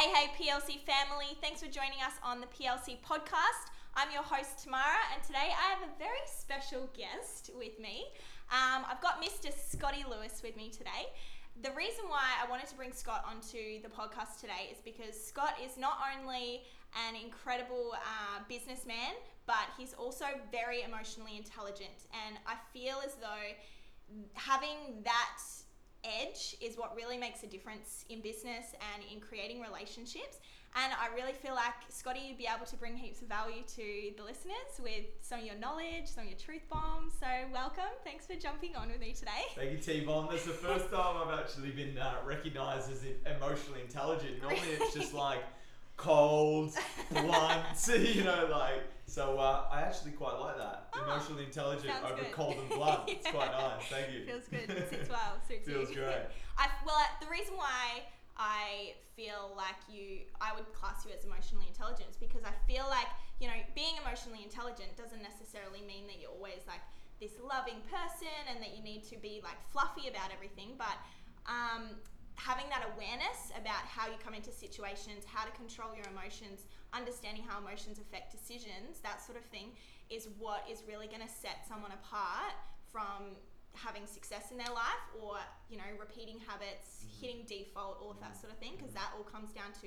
Hey, hey, PLC family. Thanks for joining us on the PLC podcast. I'm your host, Tamara, and today I have a very special guest with me. Um, I've got Mr. Scotty Lewis with me today. The reason why I wanted to bring Scott onto the podcast today is because Scott is not only an incredible uh, businessman, but he's also very emotionally intelligent. And I feel as though having that edge is what really makes a difference in business and in creating relationships. And I really feel like Scotty, you'd be able to bring heaps of value to the listeners with some of your knowledge, some of your truth bombs. So, welcome. Thanks for jumping on with me today. Thank you, T Bomb. That's the first time I've actually been uh, recognised as emotionally intelligent. Normally, it's just like cold, blunt, you know, like. So uh, I actually quite like that. Oh, Emotionally intelligent over good. cold and blunt. yeah. It's quite nice. Thank you. Feels good. Sits well. Suits Feels you. great. I, well, the reason why I feel like you, I would class you as emotionally intelligent is because I feel like, you know, being emotionally intelligent doesn't necessarily mean that you're always like this loving person and that you need to be like fluffy about everything. But um, having that awareness about how you come into situations, how to control your emotions, understanding how emotions affect decisions, that sort of thing, is what is really going to set someone apart from having success in their life or you know repeating habits mm-hmm. hitting default all of that sort of thing because mm-hmm. that all comes down to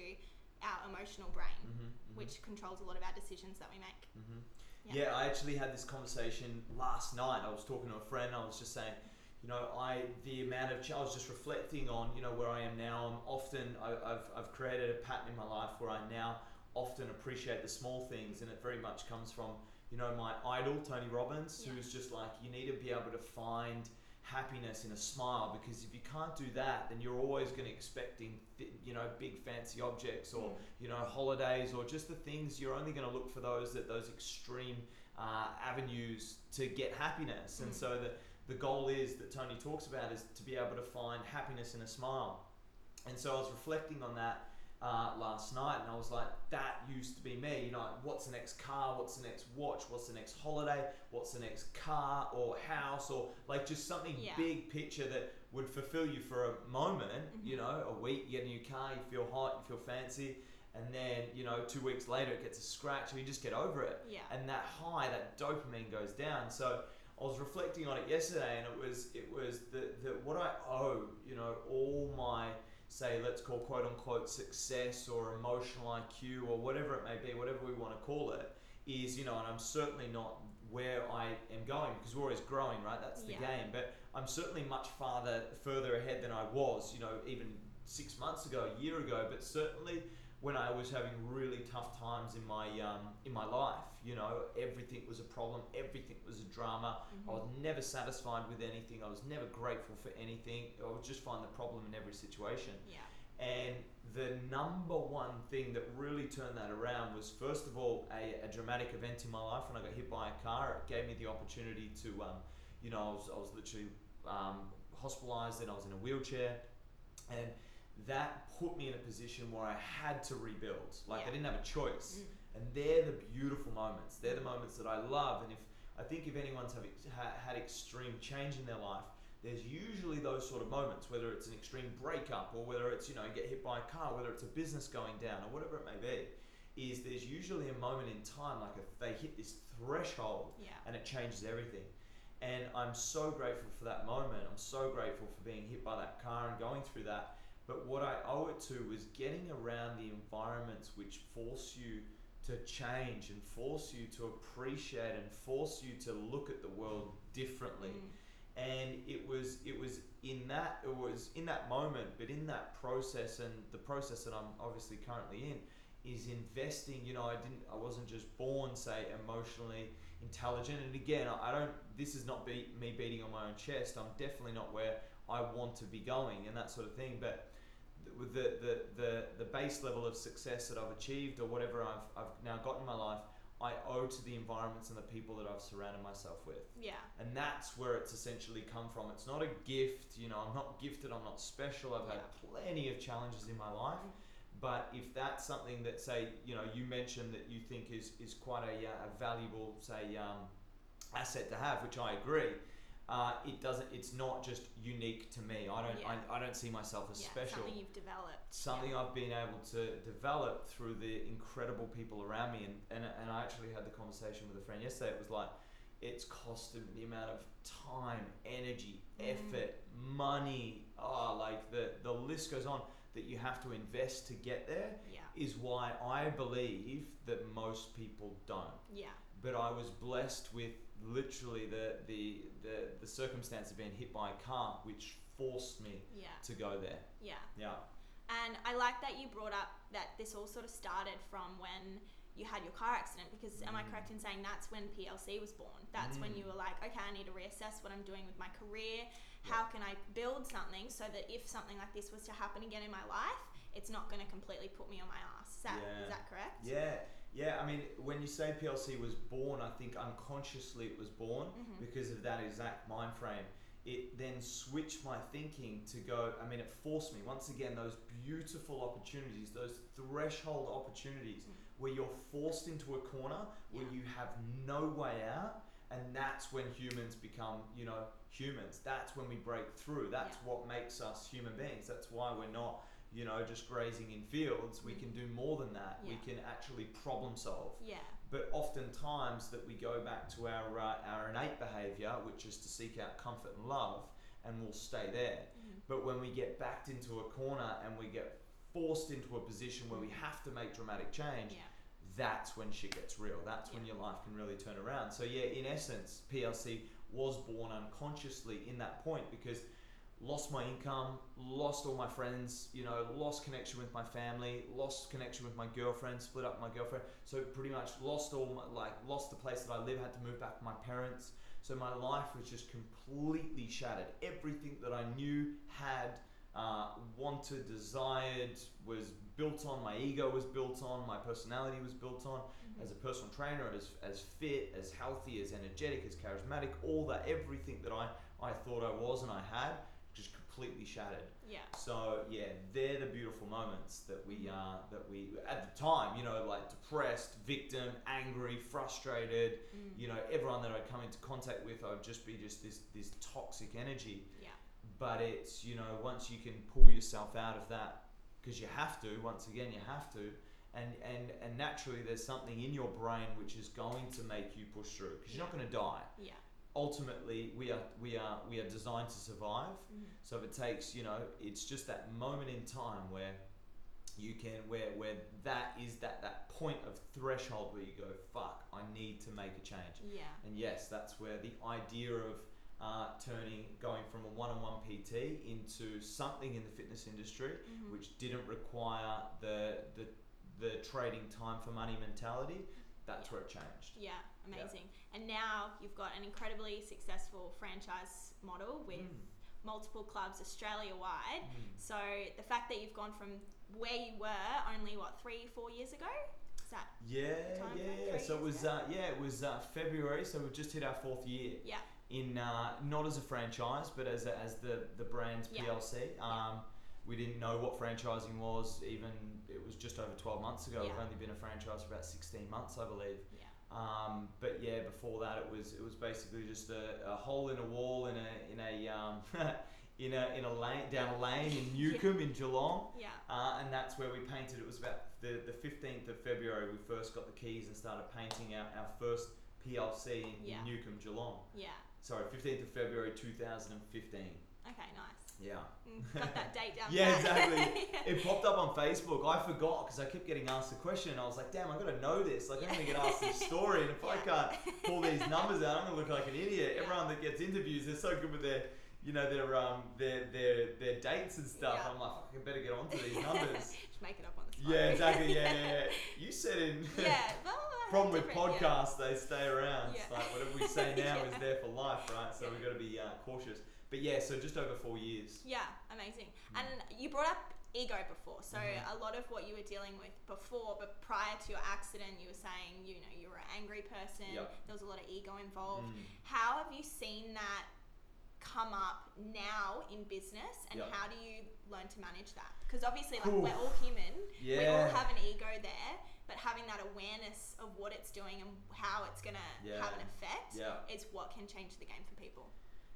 our emotional brain mm-hmm. mm-hmm. which controls a lot of our decisions that we make mm-hmm. yeah. yeah i actually had this conversation last night i was talking to a friend i was just saying you know, I the amount of I was just reflecting on you know where I am now. I'm often I, have I've created a pattern in my life where I now often appreciate the small things, and it very much comes from you know my idol Tony Robbins, yeah. who's just like you need to be able to find happiness in a smile because if you can't do that then you're always going to expecting you know big fancy objects or mm. you know holidays or just the things you're only going to look for those that those extreme uh, avenues to get happiness mm. and so that the goal is that Tony talks about is to be able to find happiness in a smile. And so I was reflecting on that uh, last night and I was like, that used to be me. You know, what's the next car? What's the next watch? What's the next holiday? What's the next car or house or like just something yeah. big picture that would fulfill you for a moment, mm-hmm. you know, a week, you get a new car, you feel hot, you feel fancy. And then, you know, two weeks later it gets a scratch and you just get over it. Yeah. And that high, that dopamine goes down. So I was reflecting on it yesterday, and it was it was that that what I owe, you know, all my say let's call quote unquote success or emotional IQ or whatever it may be, whatever we want to call it, is you know, and I'm certainly not where I am going because we're always growing, right? That's the yeah. game. But I'm certainly much farther further ahead than I was, you know, even six months ago, a year ago. But certainly when I was having really tough times in my um, in my life. You know, everything was a problem, everything was a drama. Mm-hmm. I was never satisfied with anything. I was never grateful for anything. I would just find the problem in every situation. Yeah. And the number one thing that really turned that around was first of all a, a dramatic event in my life when I got hit by a car. It gave me the opportunity to, um, you know, I was, I was literally um, hospitalized and I was in a wheelchair, and that put me in a position where I had to rebuild. Like yeah. I didn't have a choice. Mm. And they're the beautiful moments. They're the moments that I love. And if I think if anyone's have, ha, had extreme change in their life, there's usually those sort of moments, whether it's an extreme breakup or whether it's, you know, get hit by a car, whether it's a business going down or whatever it may be, is there's usually a moment in time, like if they hit this threshold yeah. and it changes everything. And I'm so grateful for that moment. I'm so grateful for being hit by that car and going through that. But what I owe it to was getting around the environments which force you to change and force you to appreciate and force you to look at the world differently. Mm. And it was it was in that it was in that moment, but in that process and the process that I'm obviously currently in is investing. You know, I didn't I wasn't just born say emotionally intelligent. And again, I don't. This is not be, me beating on my own chest. I'm definitely not where I want to be going and that sort of thing. But with the, the, the, the base level of success that I've achieved or whatever I've, I've now got in my life, I owe to the environments and the people that I've surrounded myself with. Yeah. And that's where it's essentially come from. It's not a gift, you know, I'm not gifted, I'm not special. I've yeah. had plenty of challenges in my life. Mm-hmm. But if that's something that, say, you know, you mentioned that you think is, is quite a, uh, a valuable, say, um, asset to have, which I agree, uh, it doesn't. It's not just unique to me. I don't. Yeah. I, I don't see myself as yeah, special. something you've developed. Something I've been able to develop through the incredible people around me, and, and and I actually had the conversation with a friend yesterday. It was like, it's costed the amount of time, energy, Mm. effort, money. Oh, like the the list goes on that you have to invest to get there. Yeah, Is why I believe that most people don't yeah, but I was blessed with literally the, the, the, the circumstance of being hit by a car, which forced me yeah, to go there. yeah. Yeah. And I like that you brought up that this all sort of started from when you had your car accident because am I Mm. correct in saying that's when PLC was born? That's when Mm. you were like, okay, I need to reassess what I'm doing with my career. How can I build something so that if something like this was to happen again in my life, it's not going to completely put me on my ass. Is that, Yeah. is that correct? Yeah. Yeah. I mean, when you say PLC was born, I think unconsciously it was born Mhm. because of that exact mind frame. It then switched my thinking to go, I mean, it forced me, once again, those beautiful opportunities, those threshold opportunities Mm. where you're forced into a corner where Yeah. you have no way out. And that's when humans become, you know, humans. That's when we break through. That's Yeah. what makes us human beings. That's why we're not, you know, just grazing in fields. We Mm. can do more than that. We can actually problem solve. Yeah. But oftentimes that we go back to our uh, our innate behavior, which is to seek out comfort and love, and we'll stay there. Mhm. But when we get backed into a corner and we get forced into a position where we have to make dramatic change, Yeah. that's when shit gets real. That's when your life can really turn around. So yeah, in essence, PLC was born unconsciously in that point because lost my income, lost all my friends, you know, lost connection with my family, lost connection with my girlfriend, split up with my girlfriend. So pretty much lost all my, like lost the place that I live, had to move back to my parents. So my life was just completely shattered. Everything that I knew, had, uh, wanted, desired was built on. My ego was built on. My personality was built on. Mhm. As a personal trainer, as, as fit, as healthy, as energetic, as charismatic, all that, everything that I, I thought I was and I had, completely shattered. Yeah. So yeah, they're the beautiful moments that we uh, that we at the time, you know, like depressed, victim, angry, frustrated. Mm. You know, everyone that I come into contact with, I'd just be just this this toxic energy. Yeah. But it's you know once you can pull yourself out of that because you have to. Once again, you have to. And, and, and naturally, there's something in your brain which is going to make you push through because you're not going to die. Yeah. Ultimately, we are we are we are designed to survive. Mhm. So if it takes, you know, it's just that moment in time where you can where where that is that that point of threshold where you go, fuck, I need to make a change. Yeah. And yes, that's where the idea of uh, turning going from a one-on-one PT into something in the fitness industry, Mhm. which didn't require the the the trading time for money mentality. That's where it changed. Yeah, amazing. And now you've got an incredibly successful franchise model with Mm. multiple clubs Australia wide. Mm. So the fact that you've gone from where you were only what three, four years ago, is that Yeah, time yeah, yeah. So it was, uh, yeah, it was uh, February. So we've just hit our fourth year yeah, in uh, not as a franchise, but as a, as the the brand's Yeah. PLC. Um, We didn't know what franchising was. Even it was just over twelve months ago. yeah. We've only been a franchise for about sixteen months, I believe. yeah, Um, but yeah, before that, it was it was basically just a, a hole in a wall in a in a um, in a in a lane down a lane in Newcomb in Geelong. yeah, Uh, and that's where we painted. It was about the, the 15th of February. We first got the keys and started painting our, our first PLC in, Yeah. Newcomb, Geelong. yeah. Sorry, 15th of February 2015. Okay, nice. Yeah. Mm, Got that date down. Yeah, exactly. Yeah. It popped up on Facebook. I forgot because I kept getting asked the question. And I was like, damn, I got to know this. Like, I'm going to get asked this story. And if I can't pull these numbers out, I'm going to look like an idiot. Yeah. Everyone that gets interviews, they're so good with their. You know their um their their their dates and stuff. Yeah. I'm like, I better get onto these numbers. Just make it up on the spot. Yeah, exactly. Yeah, yeah, yeah. You said in yeah, well, problem with yeah. podcasts, they stay around. It's Yeah. like whatever we say now is there for life, right? So Yeah. we've got to be uh, cautious. But yeah, so just over four years. Yeah, amazing. Mm. And you brought up ego before. So Mhm. a lot of what you were dealing with before, but prior to your accident, you were saying, you know, you were an angry person. Yep. There was a lot of ego involved. Mm. How have you seen that come up now in business and Yep. how do you learn to manage that? Because obviously, like, we're all human. Yeah. We all have an ego there, but having that awareness of what it's doing and how it's going to Yeah. have an effect Yeah. is what can change the game for people.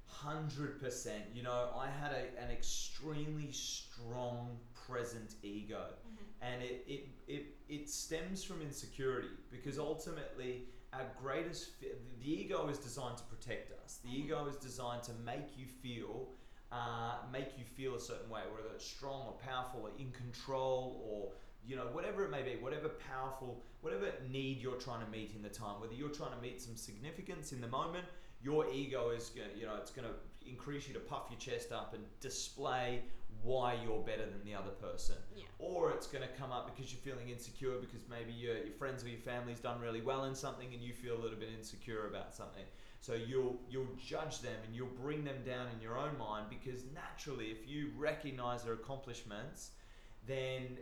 Hundred percent. You know, I had a, an extremely strong present ego, Mhm. and it, it it it stems from insecurity because ultimately our greatest fi- the ego is designed to protect us. The Mhm. ego is designed to make you feel. Uh, make you feel a certain way, whether it's strong or powerful or in control or you know whatever it may be, whatever powerful, whatever need you're trying to meet in the time, whether you're trying to meet some significance in the moment, your ego is going to, you know, it's going to increase you to puff your chest up and display why you're better than the other person. Yeah. Or it's going to come up because you're feeling insecure because maybe your, your friends or your family's done really well in something and you feel a little bit insecure about something. So you'll you'll judge them and you'll bring them down in your own mind because naturally if you recognize their accomplishments, then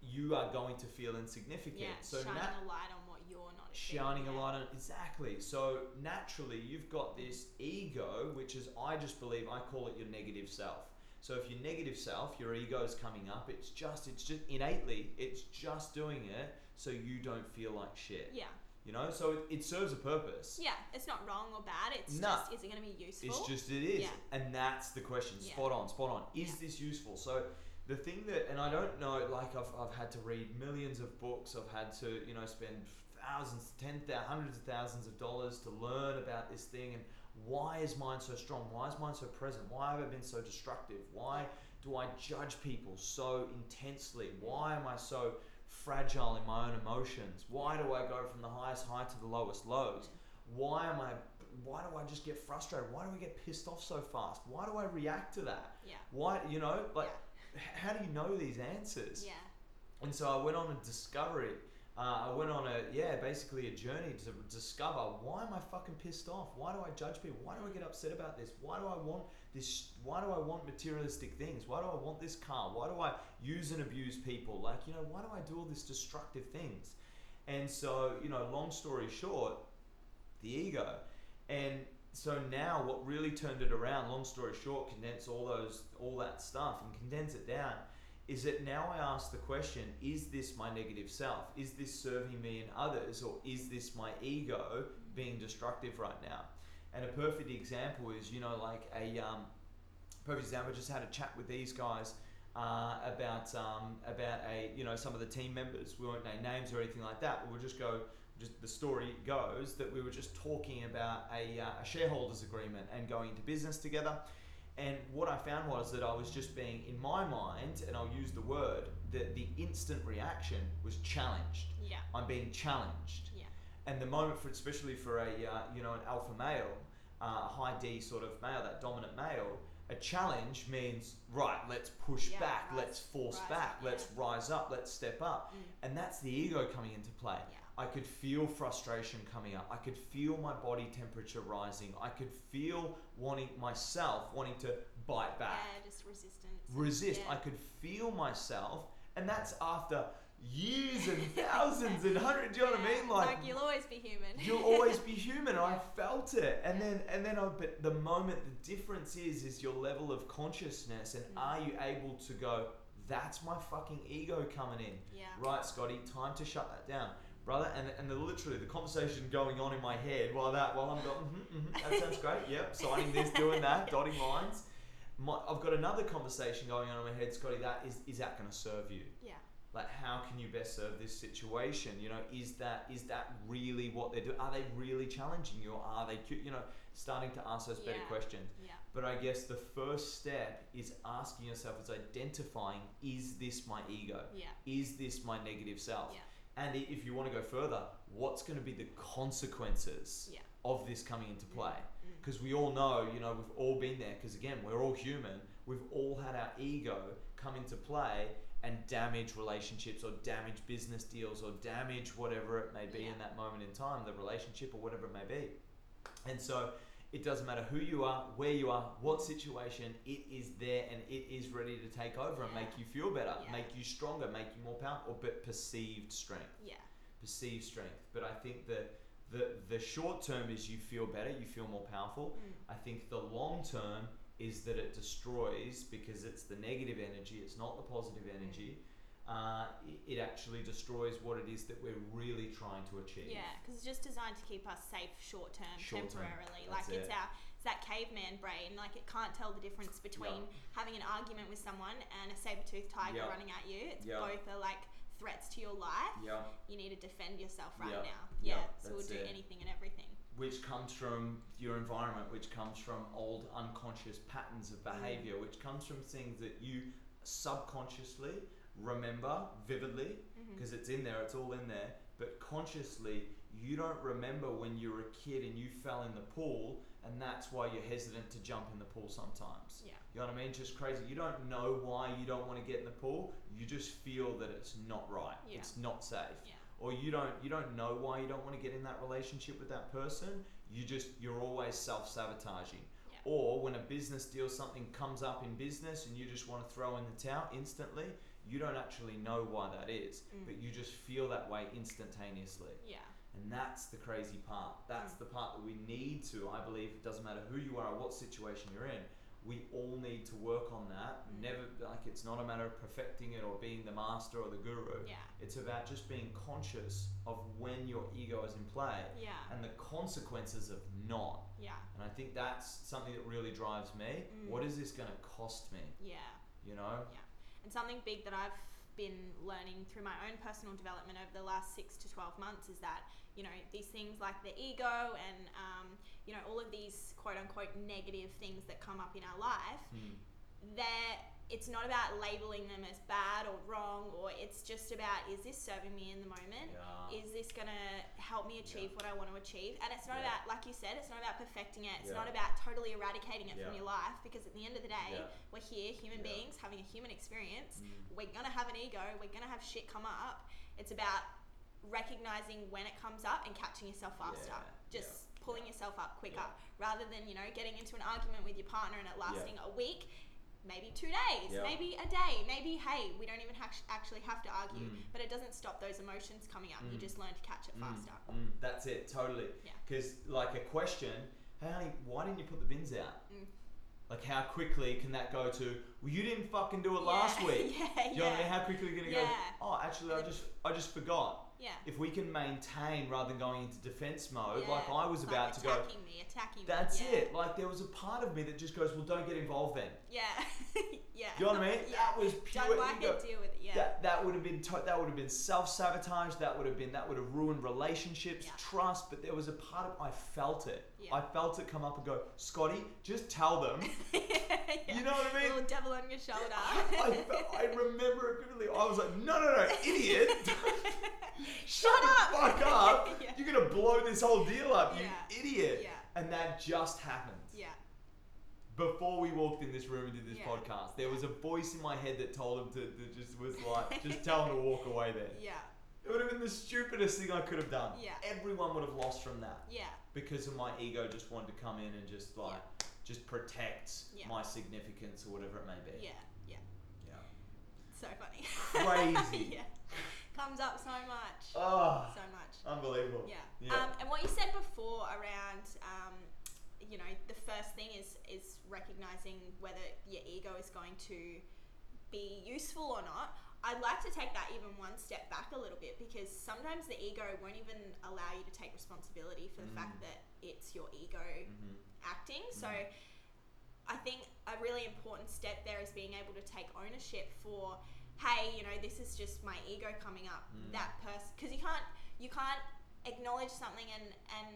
you are going to feel insignificant. Yeah. so shining nat- a light on what you're not achieving. Shining a light on exactly so naturally you've got this ego which is i just believe i call it your negative self so if your negative self your ego is coming up it's just it's just innately it's just doing it so you don't feel like shit Yeah. you know so it, it serves a purpose Yeah. It's not wrong or bad. It's Nah. just is it going to be useful? it's just it is Yeah. and that's the question Yeah. spot on spot on is Yeah. this useful so the thing that and i don't know like I've, I've had to read millions of books i've had to you know spend thousands ten thou- hundreds of thousands of dollars to learn about this thing and why is mine so strong? Why is mine so present? Why have i been so destructive? Why do i judge people so intensely? Why am i so fragile in my own emotions? Why do i go from the highest high to the lowest lows? Why am i why do i just get frustrated? Why do i get pissed off so fast? Why do i react to that? Yeah. why you know like h- how do you know these answers? Yeah. and so i went on a discovery uh, i went on a yeah basically a journey to discover why am i fucking pissed off? Why do i judge people? Why do i get upset about this? Why do i want this why do i want materialistic things? Why do i want this car? Why do i use and abuse people? Like you know why do i do all these destructive things? And so you know long story short the ego. And so now what really turned it around long story short condense all those all that stuff and condense it down is that now i ask the question is this my negative self? Is this serving me and others or is this my ego being destructive right now? And a perfect example is you know like a um, perfect example I just had a chat with these guys uh, about um, about a you know some of the team members. We won't name names or anything like that but we'll just go just the story goes that we were just talking about a, uh, a shareholders agreement and going into business together. And what I found was that I was just being, in my mind, and I'll use the word, that the instant reaction was challenged. Yeah. I'm being challenged. Yeah. And the moment for, especially for a, uh, you know, an alpha male, uh, high D sort of male, that dominant male, a challenge means, right, let's push Yeah, back, rise- let's force rise back, up, let's rise up, let's step up. Mm. And that's the ego coming into play. Yeah. I could feel frustration coming up. I could feel my body temperature rising. I could feel wanting myself wanting to bite back, Yeah. Just resistance. resist. Yeah. I could feel myself, and that's after years and thousands and hundreds. Do you know what I mean? Like, you'll always be human. you'll always be human. And I felt it, and then and then I. But the moment the difference is is your level of consciousness, and Mm. are you able to go? That's my fucking ego coming in. Yeah. Right, Scotty, time to shut that down, brother. And and the, literally the conversation going on in my head while that while I'm going, mm-hmm, mm-hmm, that sounds great. Yep, signing this, doing that, dotting lines. My, I've got another conversation going on in my head, Scotty. That is is that going to serve you? Yeah. Like, how can you best serve this situation? You know, is that is that really what they're doing? Are they really challenging you, or are they, you know, starting to ask those better Yeah. questions? Yeah. But I guess the first step is asking yourself, is identifying, is this my ego? Yeah. Is this my negative self? Yeah. And if you want to go further, what's going to be the consequences Yeah. of this coming into play? Mm. Because we all know, you know, we've all been there. Because again, we're all human. We've all had our ego come into play and damage relationships or damage business deals or damage whatever it may be Yeah. in that moment in time, the relationship or whatever it may be. And so it doesn't matter who you are, where you are, what situation, it is there and it is ready to take over and Yeah. make you feel better, Yeah. make you stronger, make you more powerful, but perceived strength. Yeah. Perceived strength. But I think that the, the short term is you feel better, you feel more powerful. Mm. I think the long term is that it destroys because it's the negative energy, it's not the positive energy. Uh, it, it actually destroys what it is that we're really trying to achieve. Yeah, because it's just designed to keep us safe short term, temporarily. Like it's our it's that caveman brain. Like it can't tell the difference between having an argument with someone and a saber-toothed tiger Yeah. running at you. It's Yeah. both are like threats to your life. Yeah. You need to defend yourself right now. Yeah, so we'll do it. anything and everything. which comes from your environment, which comes from old unconscious patterns Mm. of behavior, which comes from things that you subconsciously remember vividly mm-hmm. because it's in there, it's all in there, but consciously you don't remember when you were a kid and you fell in the pool and that's why you're hesitant to jump in the pool sometimes. Yeah. You know what I mean? Just crazy. You don't know why you don't want to get in the pool. You just feel that it's not right. Yeah. It's not safe Yeah. or you don't you don't know why you don't want to get in that relationship with that person you just you're always self-sabotaging or when a business deal something comes up in business and you just want to throw in the towel instantly you don't actually know why that is Mm. but you just feel that way instantaneously Yeah. and that's the crazy part that's Mm. the part that we need to i believe it doesn't matter who you are or what situation you're in we all need to work on that Mm. never like it's not a matter of perfecting it or being the master or the guru Yeah. it's about just being conscious of when your ego is in play Yeah. and the consequences of not. Yeah. And I think that's something that really drives me. Mm. What is this going to cost me? Yeah. You know? And something big that I've been learning through my own personal development over the last six to 12 months is that, you know, these things like the ego and, um, you know, all of these quote unquote negative things that come up in our life, Hmm. they're, it's not about labeling them as bad or wrong, or it's just about is this serving me in the moment? Yeah. Is this gonna help me achieve Yeah. what I want to achieve? And it's not Yeah. about, like you said, it's not about perfecting it. It's not about totally eradicating it from your life because at the end of the day, we're here, human beings, having a human experience. Mm. We're gonna have an ego. We're gonna have shit come up. It's about recognizing when it comes up and catching yourself faster. Just pulling yourself up quicker rather than you know getting into an argument with your partner and it lasting a week. Maybe two days, Yeah. maybe a day, maybe hey, we don't even hac- actually have to argue, Mm. but it doesn't stop those emotions coming up. You Mm. just learn to catch it Mm, faster. mm, that's it, totally. Yeah. Because, like, a question, hey, honey, why didn't you put the bins out? Mm. Like, how quickly can that go to, well, you didn't fucking do it last week? yeah, Do you know what I mean? yeah. How quickly are you going to Yeah. go, oh, actually, I just, I just forgot. Yeah. If we can maintain rather than going into defense mode, like I was about to go, attacking me, attacking That's me. yeah. it. Like there was a part of me that just goes, well, don't get involved then. Yeah. yeah. You know what I mean? Yeah. That was pure Don't like ego. it, deal with it. Yeah. That that would have been to- that would have been self sabotage. That would have been that would have ruined relationships, Yeah. trust. But there was a part of I felt it. Yeah. I felt it come up and go, Scotty, just tell them. Yeah. You know what I mean? little devil on your shoulder. I, felt, I remember it vividly. I was like, no, no, no, idiot. Shut the up. fuck up. yeah. You're gonna blow this whole deal up, you Yeah. idiot. Yeah. And that just happened. Yeah. before we walked in this room and did this Yeah. podcast, there was a voice in my head that told him to, that just was like, just tell him to walk away there. Yeah. It would have been the stupidest thing I could have done. Yeah. Everyone would have lost from that Yeah. because of my ego just wanted to come in and just like, just protect Yeah. my significance or whatever it may be. Yeah. Yeah. Yeah. So funny. Crazy. yeah. Comes up so much. Oh, So much. unbelievable. Yeah. Yeah. Um, and what you said before around, um, you know, the first thing is is recognizing whether your ego is going to be useful or not. I'd like to take that even one step back a little bit because sometimes the ego won't even allow you to take responsibility for the Mm. fact that it's your ego Mhm. acting. So Mhm. I think a really important step there is being able to take ownership for, hey, you know, this is just my ego coming up. Mm. That person, because you can't you can't acknowledge something and and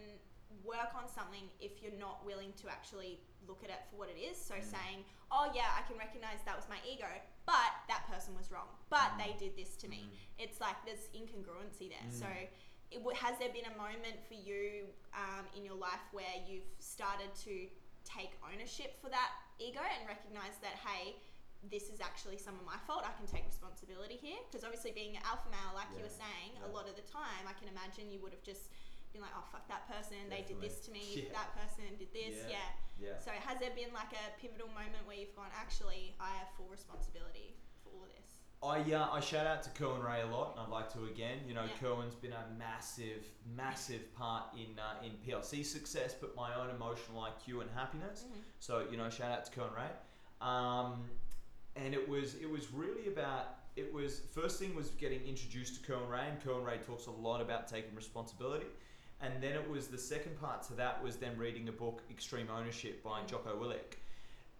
work on something if you're not willing to actually look at it for what it is. So Mm. saying, oh yeah, I can recognize that was my ego, but that person was wrong, but Mm. they did this to me. Mm. It's like there's incongruency there. Mm. So it, has there been a moment for you um, in your life where you've started to take ownership for that ego and recognize that hey this is actually some of my fault i can take responsibility here because obviously being an alpha male like you were saying yeah. a lot of the time i can imagine you would have just been like oh fuck that person they did this to me Yeah. that person did this Yeah. yeah. Yeah. so has there been like a pivotal moment where you've gone actually i have full responsibility for all of this I uh, I shout out to Kerwin Rae a lot, and I'd like to again. You know, Yeah. Kerwin's been a massive, massive part in uh, in PLC success, but my own emotional IQ and happiness. Mhm. So you know, shout out to Kerwin Rae. Um, and it was it was really about it was first thing was getting introduced to Kerwin Rae, and Kerwin Rae talks a lot about taking responsibility. And then it was the second part to that was then reading the book Extreme Ownership by Mm. Jocko Willink.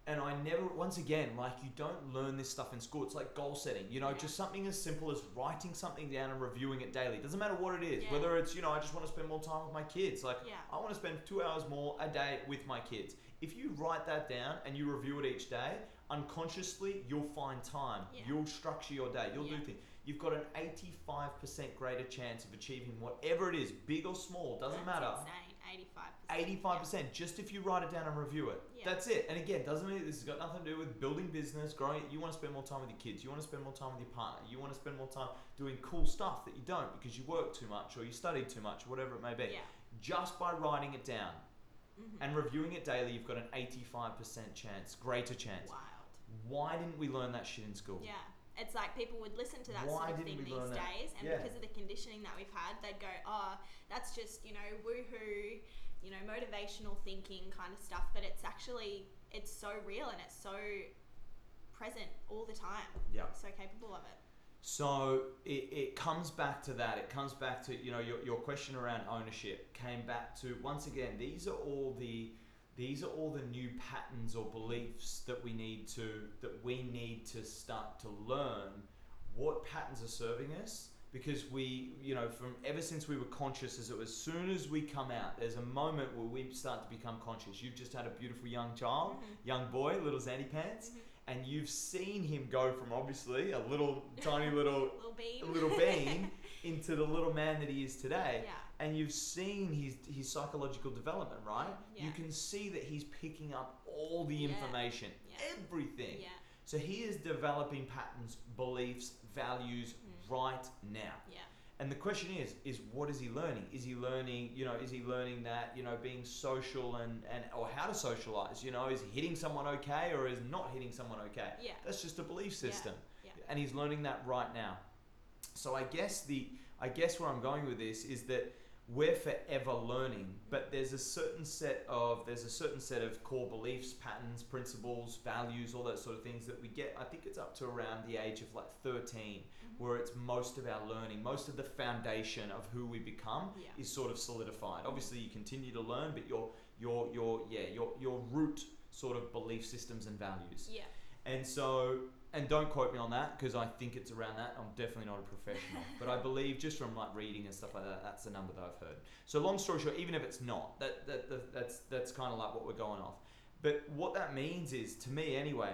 And I never, once again, like you don't learn this stuff in school. It's like goal setting, you know, Yeah. just something as simple as writing something down and reviewing it daily. Doesn't matter what it is, Yeah. whether it's, you know, I just want to spend more time with my kids. Like, Yeah. I want to spend two hours more a day with my kids. If you write that down and you review it each day, unconsciously you'll find time. Yeah. You'll structure your day. You'll Yeah. do things. You've got an 85% greater chance of achieving whatever it is, big or small, doesn't That's matter. Insane. Eighty-five. Eighty-five percent, just if you write it down and review it. Yeah. That's it. And again, doesn't mean this has got nothing to do with building business, growing. it You want to spend more time with your kids. You want to spend more time with your partner. You want to spend more time doing cool stuff that you don't because you work too much or you studied too much, whatever it may be. Yeah. Just by writing it down Mhm. and reviewing it daily, you've got an eighty-five percent chance, greater chance. Wild. Why didn't we learn that shit in school? Yeah. It's like people would listen to that Why sort of thing these learn that? days, and Yeah. because of the conditioning that we've had, they'd go, "Oh, that's just you know woohoo, you know motivational thinking kind of stuff." But it's actually it's so real and it's so present all the time. Yeah. So capable of it. So it, it comes back to that. It comes back to you know your, your question around ownership came back to once again these are all the these are all the new patterns or beliefs that we need to that we need to start to learn what patterns are serving us because we you know from ever since we were conscious as it was as soon as we come out there's a moment where we start to become conscious you've just had a beautiful young child Mhm. young boy little zandy pants Mhm. and you've seen him go from obviously a little tiny little Little bean. little bean into the little man that he is today yeah. And you've seen his his psychological development right you can see that he's picking up all the Yeah. information Yeah. everything Yeah. so he is developing patterns beliefs values Mhm. right now Yeah. and the question is is what is he learning is he learning you know is he learning that you know being social and and or how to socialize you know is hitting someone okay or is not hitting someone okay Yeah. that's just a belief Yeah. system Yeah. and he's learning that right now so i guess the i guess where i'm going with this is that we're forever learning but there's a certain set of there's a certain set of core beliefs patterns principles values all that sort of things that we get i think it's up to around the age of like 13 Mhm. where it's most of our learning most of the foundation of who we become Yeah. is sort of solidified obviously you continue to learn but your your your yeah your your root sort of belief systems and values Yeah. and so, and don't quote me on that because I think it's around that. I'm definitely not a professional, but I believe just from like reading and stuff like that, that's the number that I've heard. So long story short, even if it's not, that, that, that that's that's kind of like what we're going off. But what that means is, to me anyway,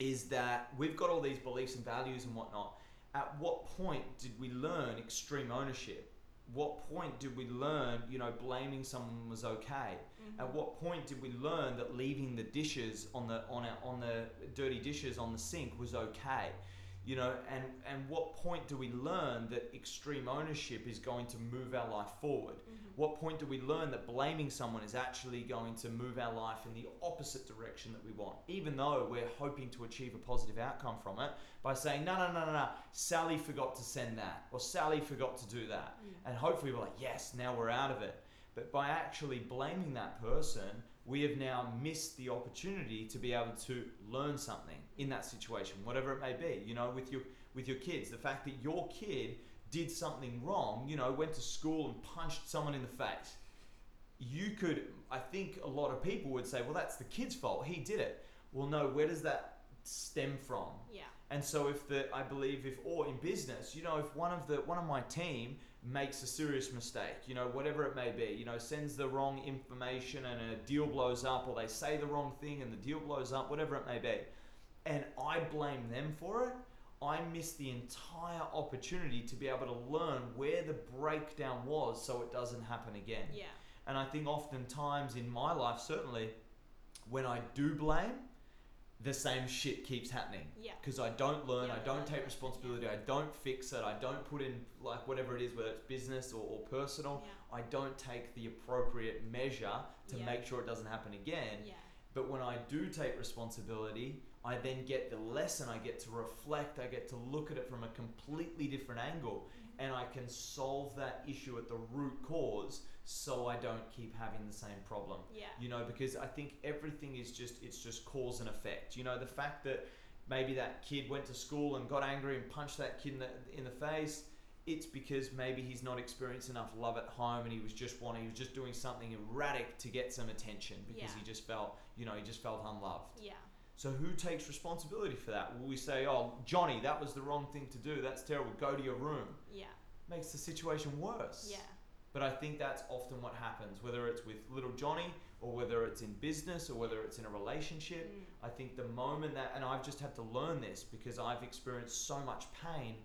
is that we've got all these beliefs and values and whatnot. At what point did we learn extreme ownership? What point did we learn, you know, blaming someone was okay? Mhm. At what point did we learn that leaving the dishes on the on our, on the dirty dishes on the sink was okay? You know, and and what point do we learn that extreme ownership is going to move our life forward? Mhm. What point do we learn that blaming someone is actually going to move our life in the opposite direction that we want, even though we're hoping to achieve a positive outcome from it by saying, no, no, no, no, no, Sally forgot to send that, or Sally forgot to do that. Mm. And hopefully we're like, yes, now we're out of it. But by actually blaming that person, we have now missed the opportunity to be able to learn something in that situation, whatever it may be. You know, with your with your kids, the fact that your kid did something wrong, you know, went to school and punched someone in the face. You could, I think, a lot of people would say, well, that's the kid's fault. He did it. Well, no. Where does that stem from? Yeah. And so if the I believe if or in business, you know, if one of the one of my team makes a serious mistake, you know, whatever it may be, you know, sends the wrong information and a deal blows up or they say the wrong thing and the deal blows up, whatever it may be, and I blame them for it, I miss the entire opportunity to be able to learn where the breakdown was so it doesn't happen again. Yeah. And I think oftentimes in my life, certainly, when I do blame, the same shit keeps happening Yeah. because I don't learn, Yeah, I don't take responsibility, yeah. I don't fix it, I don't put in like whatever it is, whether it's business or, or personal, Yeah. I don't take the appropriate measure to make sure it doesn't happen again. Yeah. But when I do take responsibility, I then get the lesson, I get to reflect, I get to look at it from a completely different angle. And I can solve that issue at the root cause so I don't keep having the same problem Yeah. you know because i think everything is just it's just cause and effect you know the fact that maybe that kid went to school and got angry and punched that kid in the, in the face it's because maybe he's not experienced enough love at home and he was just wanting, he was just doing something erratic to get some attention because Yeah. he just felt, you know, he just felt unloved. Yeah. So who takes responsibility for that? Will we say, oh, Johnny, that was the wrong thing to do. That's terrible. Go to your room. Yeah. Makes the situation worse. Yeah. But I think that's often what happens, whether it's with little Johnny or whether it's in business or whether it's in a relationship. Mm. I think the moment that, and I've just had to learn this because I've experienced so much pain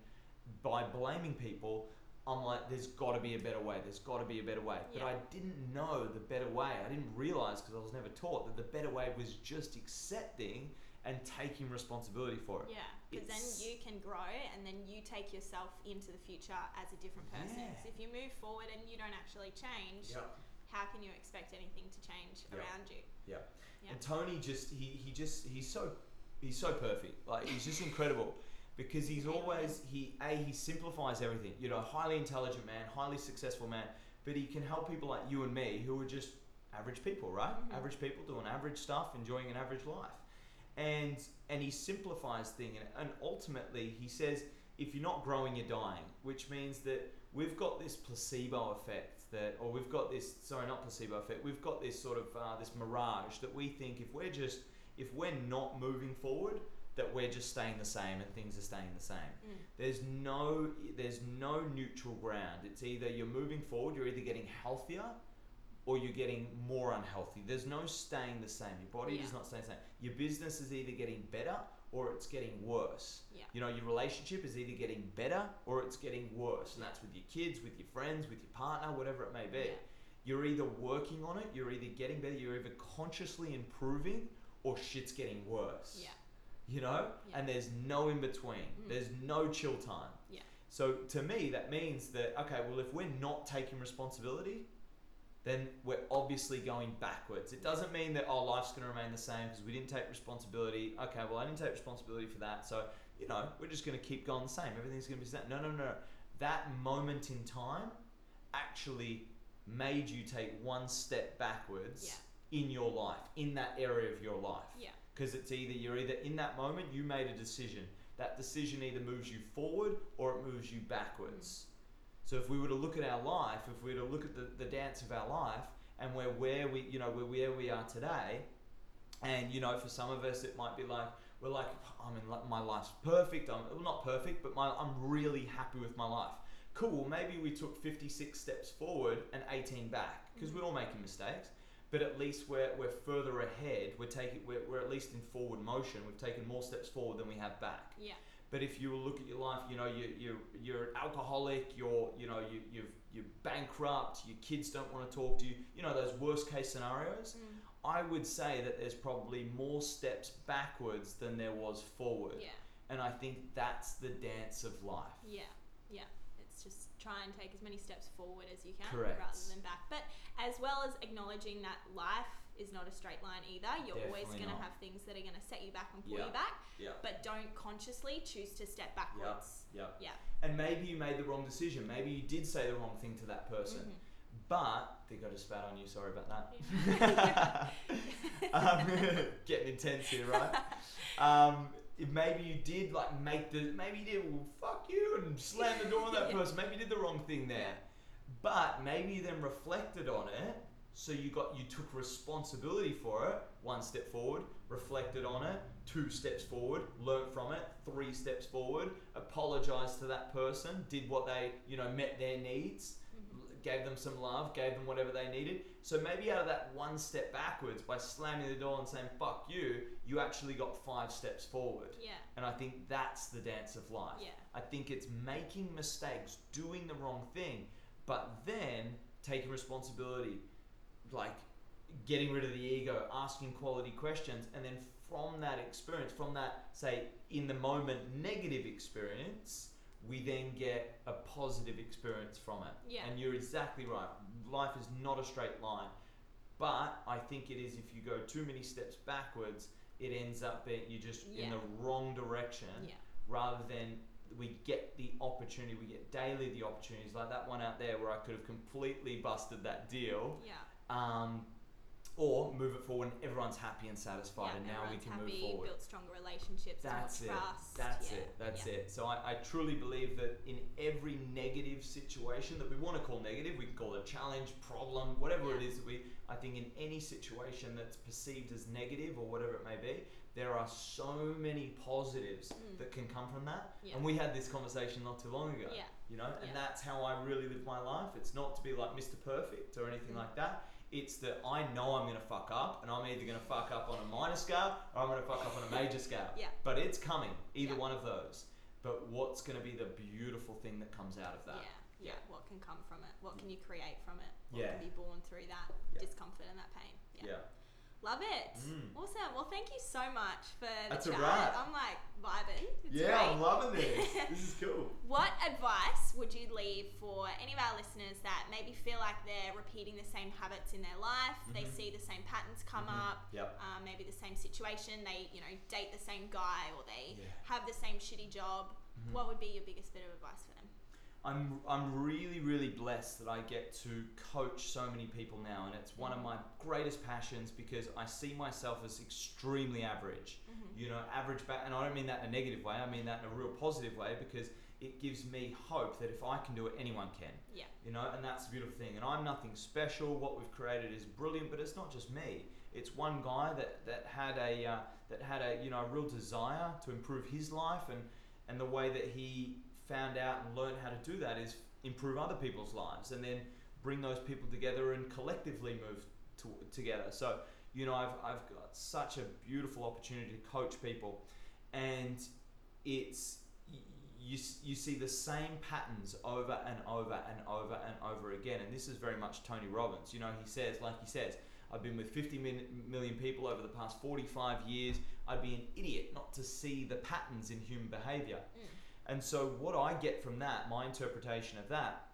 by blaming people. I'm like, there's got to be a better way. There's got to be a better way. But I didn't know the better way. I didn't realize because I was never taught that the better way was just accepting and taking responsibility for it. Yeah, because then you can grow and then you take yourself into the future as a different person. Yeah. So if you move forward and you don't actually change, Yep. how can you expect anything to change Yep. around you? Yep. Yeah. And Tony just he, he just he's so he's so perfect. Like he's just incredible because he's always he a he simplifies everything. You know, highly intelligent man, highly successful man, but he can help people like you and me who are just average people, right? Mhm. Average people doing average stuff, enjoying an average life. And and he simplifies things and, and ultimately he says if you're not growing you're dying, which means that we've got this placebo effect that or we've got this sorry not placebo effect we've got this sort of uh, this mirage that we think if we're just if we're not moving forward that we're just staying the same and things are staying the same Mm. there's no there's no neutral ground it's either you're moving forward you're either getting healthier or you're getting more unhealthy there's no staying the same your body Yeah. is not staying the same your business is either getting better or it's getting worse Yeah. you know your relationship is either getting better or it's getting worse and that's with your kids with your friends with your partner whatever it may be Yeah. you're either working on it you're either getting better you're either consciously improving or shit's getting worse Yeah. You know Yeah. and there's no in between Mm. there's no chill time Yeah. so to me that means that okay well if we're not taking responsibility then we're obviously going backwards it doesn't mean that oh life's going to remain the same because we didn't take responsibility okay well i didn't take responsibility for that so you know we're just going to keep going the same everything's going to be the same no no no that moment in time actually made you take one step backwards Yeah. in your life in that area of your life Yeah. Because it's either you're either in that moment you made a decision. That decision either moves you forward or it moves you backwards. So if we were to look at our life if we were to look at the, the dance of our life and we're where we you know we're where we are today and you know for some of us it might be like we're like i mean my life's perfect i'm well, not perfect but my, i'm really happy with my life. Cool maybe we took 56 steps forward and 18 back because we're all making mistakes but at least we're, we're further ahead we're taking we're, we're at least in forward motion we've taken more steps forward than we have back Yeah. but if you look at your life, you know, you, you, you're an alcoholic, you're, you know, you, you've, you're bankrupt, your kids don't want to talk to you, you know, those worst case scenarios, Mm. I would say that there's probably more steps backwards than there was forward. Yeah. And I think that's the dance of life. Yeah, yeah. Try and take as many steps forward as you can Correct. rather than back. But as well as acknowledging that life is not a straight line either. You're always going to have things that are going to set you back and pull Yeah. you back, Yeah. but don't consciously choose to step backwards. Yeah. Yeah. And maybe you made the wrong decision. Maybe you did say the wrong thing to that person. Mhm. But they got a spat on you. Sorry about that. Yeah. um, getting intense here, right? Um, if maybe you did like make the maybe you did well, fuck you and slam the door on that Yeah. person. Maybe you did the wrong thing there, but maybe you then reflected on it. So you got you took responsibility for it. One step forward, reflected on it. Two steps forward, learnt from it. Three steps forward, apologized to that person. Did what they you know met their needs Mhm. gave them some love, gave them whatever they needed. So maybe out of that one step backwards, by slamming the door and saying "fuck you," you actually got five steps forward. Yeah. And I think that's the dance of life. Yeah. I think it's making mistakes, doing the wrong thing, but then taking responsibility, like getting rid of the ego, asking quality questions, and then from that experience, from that, say, in the moment negative experience, we then get a positive experience from it. Yeah. And you're exactly right. Life is not a straight line. But I think it is if you go too many steps backwards, it ends up being you're just in the wrong direction Yeah. rather than we get the opportunity, we get daily the opportunities, like that one out there where I could have completely busted that deal, Yeah. um, or move it forward and everyone's happy and satisfied, yeah. and now we can happy, move forward. built stronger relationships, That's more it. trust. That's yeah. it. That's yeah. it. So I, I truly believe that in every negative situation that we want to call negative, we can call it a challenge, problem, whatever it is that we, I think in any situation that's perceived as negative or whatever it may be, there are so many positives Mm. that can come from that. Yeah. And we had this conversation not too long ago. Yeah. You know, and Yeah. that's how I really live my life. It's not to be like Mr. Perfect or anything Mm. like that. It's that I know I'm gonna fuck up, and I'm either gonna fuck up on a minor scale or I'm gonna fuck up on a major scale. Yeah. But it's coming, either Yeah. one of those. But what's gonna be the beautiful thing that comes out of that? Yeah, yeah. What can come from it? What can you create from it? What Yeah. can be born through that discomfort and that pain? Yeah. Love it. Mm. Awesome. Well, thank you so much for the That's a chat. wrap. I'm like vibing. It's yeah, I'm loving this. this is cool. What advice would you leave for any of our listeners that maybe feel like they're repeating the same habits in their life? They Mhm. see the same patterns come Mhm. up. Yep. Um, maybe the same situation. They, you know, date the same guy or they Yeah. have the same shitty job. Mhm. What would be your biggest bit of advice for them? I'm, I'm really, really blessed that I get to coach so many people now, and it's one of my greatest passions because I see myself as extremely average. Mhm. You know, average back, and I don't mean that in a negative way, I mean that in a real positive way because it gives me hope that if I can do it, anyone can. Yeah. You know, and that's the beautiful thing. And I'm nothing special. What we've created is brilliant, but it's not just me. It's one guy that, that had a uh, that had a you know a real desire to improve his life, and and the way that he found out and learned how to do that is improve other people's lives, and then bring those people together and collectively move to, together. So you know, I've I've got such a beautiful opportunity to coach people, and it's you, you see the same patterns over and over and over and over again and this is very much tony robbins you know he says like he says i've been with 50 min- million people over the past 45 years i'd be an idiot not to see the patterns in human behavior Mm. And so what i get from that my interpretation of that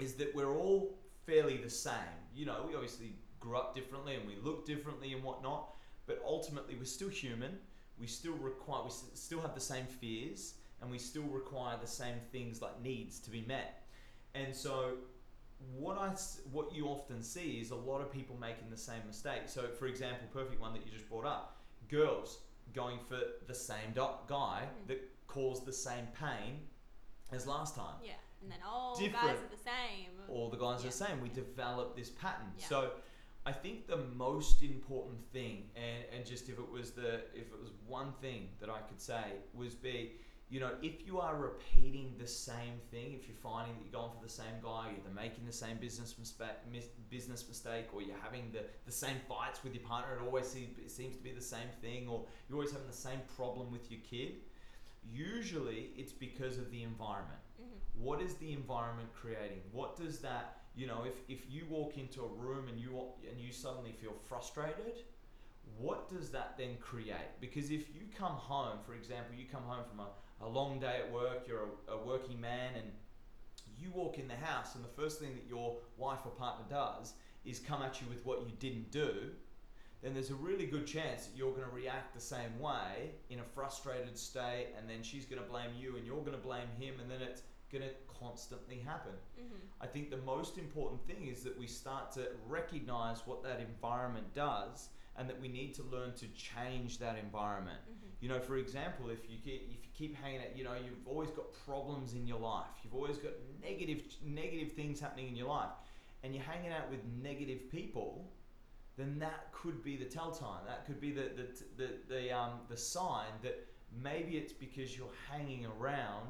is that we're all fairly the same. You know we obviously grew up differently and we look differently and whatnot but ultimately we're still human. We still require we still have the same fears and we still require the same things like needs to be met. And so what I s- what you often see is a lot of people making the same mistake. So for example perfect one that you just brought up girls going for the same guy Mm. that caused the same pain as last time Yeah. And then all guys Different. are the same. all the guys are the same. We develop this pattern. Yeah. So I think the most important thing, and, and just if it was the if it was one thing that I could say was be, you know, if you are repeating the same thing, if you're finding that you're going for the same guy, you're either making the same business mistake, mis- business mistake, or you're having the, the same fights with your partner, it always seems, it seems to be the same thing, or you're always having the same problem with your kid. Usually, it's because of the environment. Mhm. what is the environment creating? What does that you know if, if you walk into a room and you and you suddenly feel frustrated what does that then create? Because if you come home for example you come home from a, a long day at work you're a, a working man and you walk in the house and the first thing that your wife or partner does is come at you with what you didn't do then there's a really good chance that you're going to react the same way in a frustrated state and then she's going to blame you and you're going to blame him and then it's going to constantly happen Mhm. I think the most important thing is that we start to recognize what that environment does and that we need to learn to change that environment. Mhm. You know, for example, if you keep, if you keep hanging out, you know, you've always got problems in your life. You've always got negative negative things happening in your life and you're hanging out with negative people, then that could be the telltale. That could be the the the, the um the sign that maybe it's because you're hanging around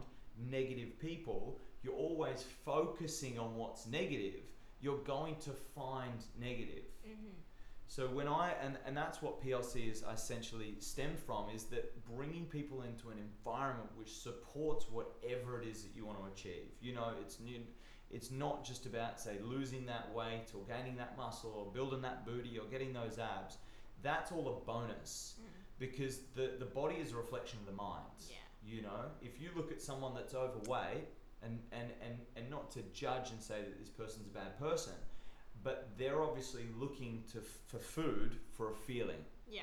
negative people, you're always focusing on what's negative, you're going to find negative. Mhm. So when I and, and that's what PLC is essentially stemmed from is that bringing people into an environment which supports whatever it is that you want to achieve. You know, it's new, it's not just about say losing that weight or gaining that muscle or building that booty or getting those abs. That's all a bonus Mm. because the the body is a reflection of the mind. Yeah. You know, if you look at someone that's overweight and, and, and, and not to judge and say that this person's a bad person, but they're obviously looking to for food for a feeling. Yeah.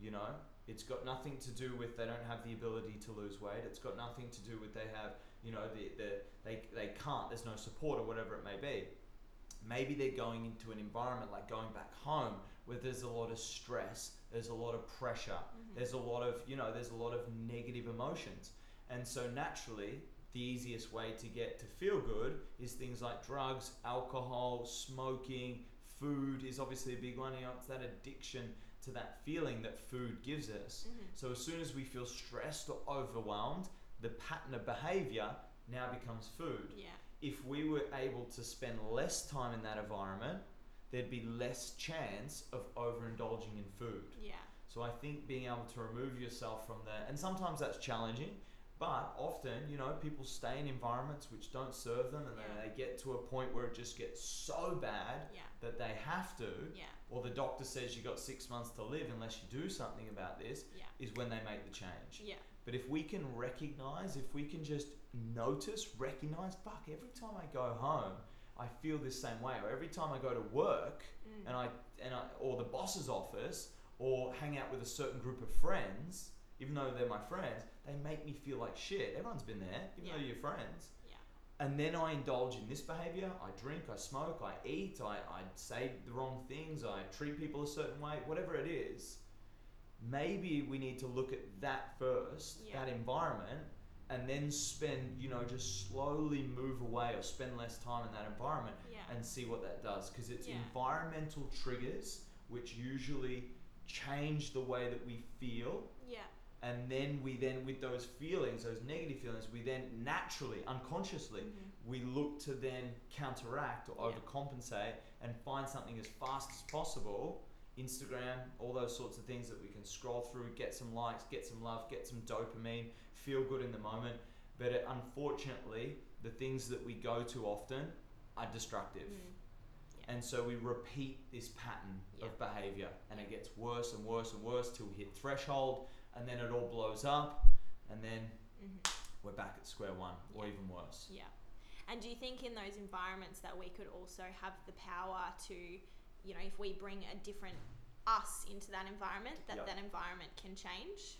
You know, it's got nothing to do with they don't have the ability to lose weight. It's got nothing to do with they have, you know, the, the they they can't. There's no support or whatever it may be. Maybe they're going into an environment like going back home where there's a lot of stress, there's a lot of pressure, Mhm. there's a lot of you know there's a lot of negative emotions and so naturally the easiest way to get to feel good is things like drugs, alcohol, smoking, food is obviously a big one. You know, it's that addiction to that feeling that food gives us. Mhm. So as soon as we feel stressed or overwhelmed, the pattern of behavior now becomes food. Yeah. If we were able to spend less time in that environment, there'd be less chance of overindulging in food. Yeah. So I think being able to remove yourself from there, and sometimes that's challenging, but often, you know, people stay in environments which don't serve them and Yeah. then they get to a point where it just gets so bad Yeah. that they have to, Yeah. or the doctor says you got six months to live unless you do something about this, Yeah. is when they make the change. Yeah. But if we can recognize, if we can just notice, recognize, fuck, every time I go home, I feel this same way, or every time I go to work Mm. and I and I or the boss's office or hang out with a certain group of friends, even though they're my friends, they make me feel like shit. Everyone's been there, even though you're friends. Yeah. And then I indulge in this behavior. I drink, I smoke, I eat, I, I say the wrong things, I treat people a certain way, whatever it is. Maybe we need to look at that first, Yeah. that environment, and then spend, you know, just slowly move away or spend less time in that environment Yeah. and see what that does because it's Yeah. environmental triggers which usually change the way that we feel Yeah. and then we then with those feelings those negative feelings we then naturally unconsciously Mhm. we look to then counteract or overcompensate and find something as fast as possible instagram all those sorts of things that we can scroll through get some likes get some love get some dopamine feel good in the moment but it, unfortunately the things that we go to often are destructive Mm. and so we repeat this pattern Yeah. of behavior and it gets worse and worse and worse till we hit threshold and then it all blows up and then Mhm. we're back at square one or even worse. Yeah. And do you think in those environments that we could also have the power to, you know, if we bring a different us into that environment, that Yep. that environment can change?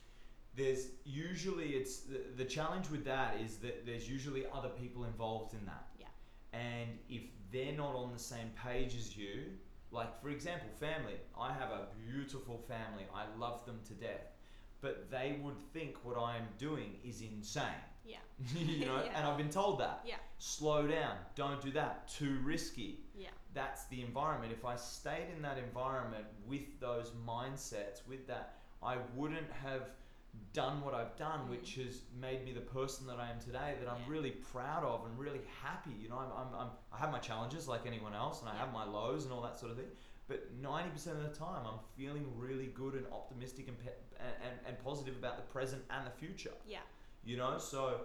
There's usually it's the, the challenge with that is that there's usually other people involved in that. Yeah. And if they're not on the same page as you, like for example, family. I have a beautiful family. I love them to death. But they would think what I am doing is insane. Yeah. you know, Yeah. and I've been told that. Yeah. Slow down. Don't do that. Too risky. Yeah. That's the environment. If I stayed in that environment with those mindsets, with that, I wouldn't have done what I've done, Mm. which has made me the person that I am today. That I'm Yeah. really proud of and really happy. You know, I'm, I'm, I'm I have my challenges like anyone else, and I have my lows and all that sort of thing. But ninety percent of the time, I'm feeling really good and optimistic and, pe- and, and and positive about the present and the future Yeah. You know so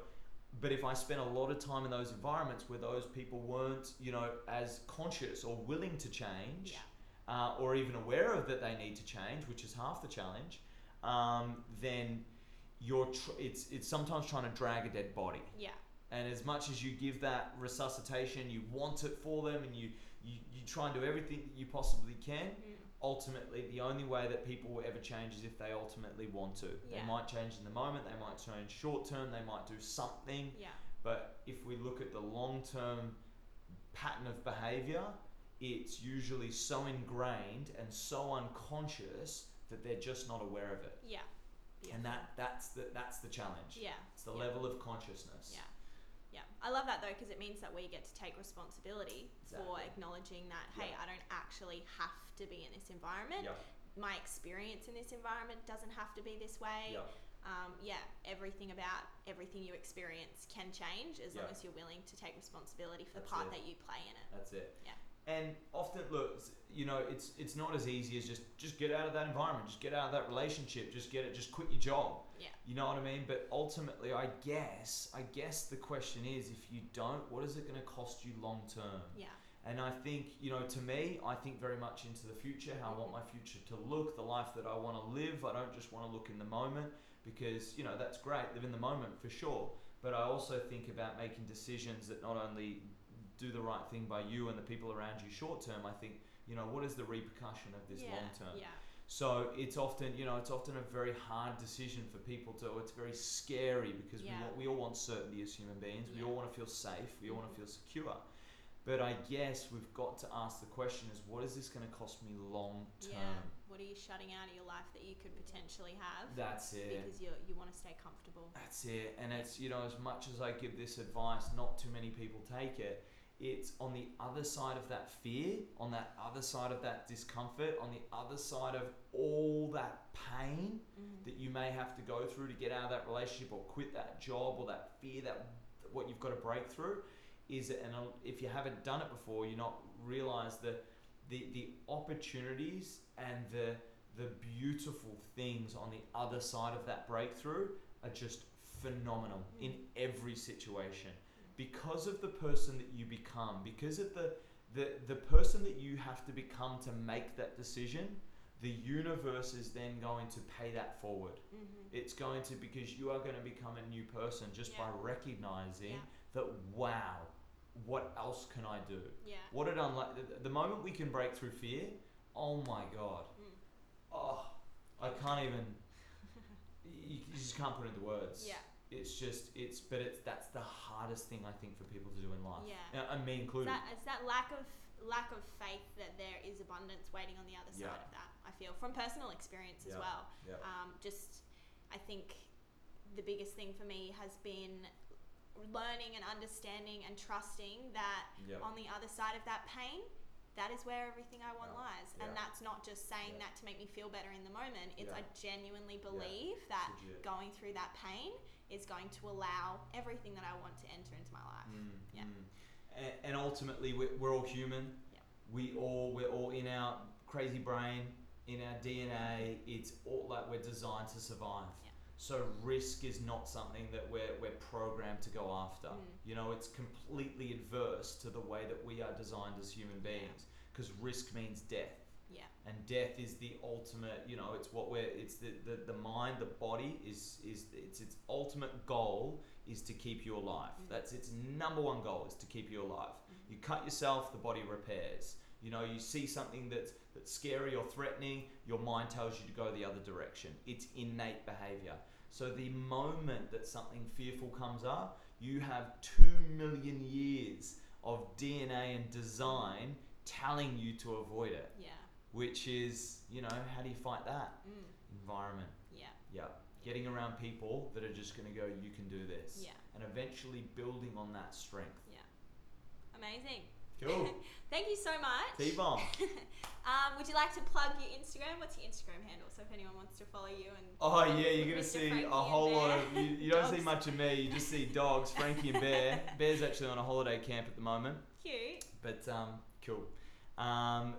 but if i spent a lot of time in those environments where those people weren't you know as conscious or willing to change Yeah. uh, or even aware of that they need to change which is half the challenge um, then you're tr- it's it's sometimes trying to drag a dead body Yeah. and as much as you give that resuscitation you want it for them and you you, you try and do everything that you possibly can Mm. Ultimately the only way that people will ever change is if they ultimately want to. Yeah. They might change in the moment, they might change short term, they might do something, Yeah. but if we look at the long term pattern of behavior, it's usually so ingrained and so unconscious that they're just not aware of it. Yeah. And that that's the that's the challenge. Yeah. It's the yeah. level of consciousness. Yeah. I love that though because it means that we get to take responsibility for acknowledging that hey, Yeah. I don't actually have to be in this environment. Yeah. My experience in this environment doesn't have to be this way. Yeah. Um, yeah, everything about everything you experience can change as long as you're willing to take responsibility for the part it. that you play in it. That's it. Yeah. And often, look, you know, it's it's not as easy as just just get out of that environment, just get out of that relationship, just get it, just quit your job. Yeah. You know what I mean? But ultimately, I guess, I guess the question is, if you don't, what is it going to cost you long term? Yeah. And I think, you know, to me, I think very much into the future, how I want mm-hmm. my future to look, the life that I want to live. I don't just want to look in the moment because, you know, that's great, live in the moment for sure. But I also think about making decisions that not only do the right thing by you and the people around you short term, I think, you know, what is the repercussion of this yeah. long term? Yeah. So it's often, you know, it's often a very hard decision for people to. It's very scary because Yeah. we want, we all want certainty as human beings. We all want to feel safe. We all want to mm-hmm. feel secure. But I guess we've got to ask the question: Is what is this going to cost me long term? Yeah. What are you shutting out of your life that you could potentially have That's it. because you you want to stay comfortable? That's it. And it's, you know, as much as I give this advice, not too many people take it. It's on the other side of that fear, on that other side of that discomfort, on the other side of all that pain Mm. that you may have to go through to get out of that relationship or quit that job or that fear that what you've got to break through is it and if you haven't done it before you not realize the the the opportunities and the the beautiful things on the other side of that breakthrough are just phenomenal in every situation because of the person that you become because of the the, the person that you have to become to make that decision the universe is then going to pay that forward Mm-hmm. it's going to because you are going to become a new person just by recognizing Yeah. that wow what else can i do Yeah. what it unlike the, the moment we can break through fear oh my god Mm. oh i can't even you, you just can't put into words Yeah. It's just it's but it's that's the hardest thing i think for people to do in life Yeah. and, and me It's included that, it's that lack of lack of faith that there is abundance waiting on the other Yeah. side of that. I feel from personal experience as Yeah. well. yeah Um, just, I think the biggest thing for me has been learning and understanding and trusting that on the other side of that pain, that is where everything I want Yeah. lies. Yeah. And that's not just saying Yeah. that to make me feel better in the moment. It's. I genuinely believe that going through that pain is going to allow everything that I want to enter into my life. Mm, Yeah. mm. And, and ultimately, we're, we're all human. Yeah. We all we're all in our crazy brain, in our DNA. It's all like we're designed to survive. Yeah. So risk is not something that we're we're programmed to go after. Mm. You know, it's completely adverse to the way that we are designed as human beings. Because risk means death. Yeah. And death is the ultimate. You know, it's what we're. It's the, the, the mind, the body is is it's its ultimate goal is to keep you alive. Mm. That's its number one goal is to keep you alive. Mhm. You cut yourself, the body repairs. You know, you see something that's that's scary or threatening, your mind tells you to go the other direction. It's innate behavior. So the moment that something fearful comes up, you have two million years of DNA and design telling you to avoid it. Yeah. Which is, you know, how do you fight that? Mm. Environment. Yeah. Yep. Getting around people that are just going to go, you can do this. Yeah. And eventually building on that strength. Yeah. Amazing. Cool. Thank you so much. T-bomb. Um, would you like to plug your Instagram? What's your Instagram handle? So if anyone wants to follow you and Oh yeah, you're gonna Mr. see Frankie a whole lot of. You, you don't see much of me. You just see dogs, Frankie and Bear. Bear's actually on a holiday camp at the moment, cute. but um, cool. Um,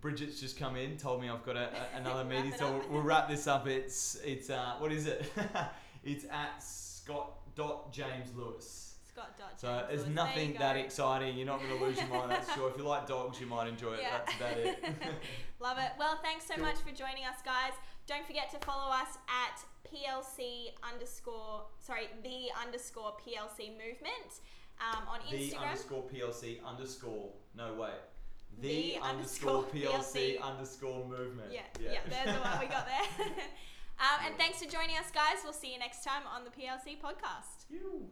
Bridget's just come in, told me I've got a, a, another meeting, so we'll, we'll wrap this up. It's it's uh, what is it? it's at Scott dot James Lewis. Scott dot. So James there's Lewis. Nothing you that exciting. You're not going to lose your mind. That's sure. If you like dogs, you might enjoy it. Yeah. That's about it. Love it. Well, thanks so Cool. much for joining us, guys. Don't forget to follow us at PLC underscore sorry the underscore PLC movement um, on the Instagram. underscore PLC underscore. No wait. The, The underscore PLC, PLC. underscore movement. Yeah, yeah, there's the one we got there. um, and thanks for joining us, guys. We'll see you next time on the PLC podcast. You.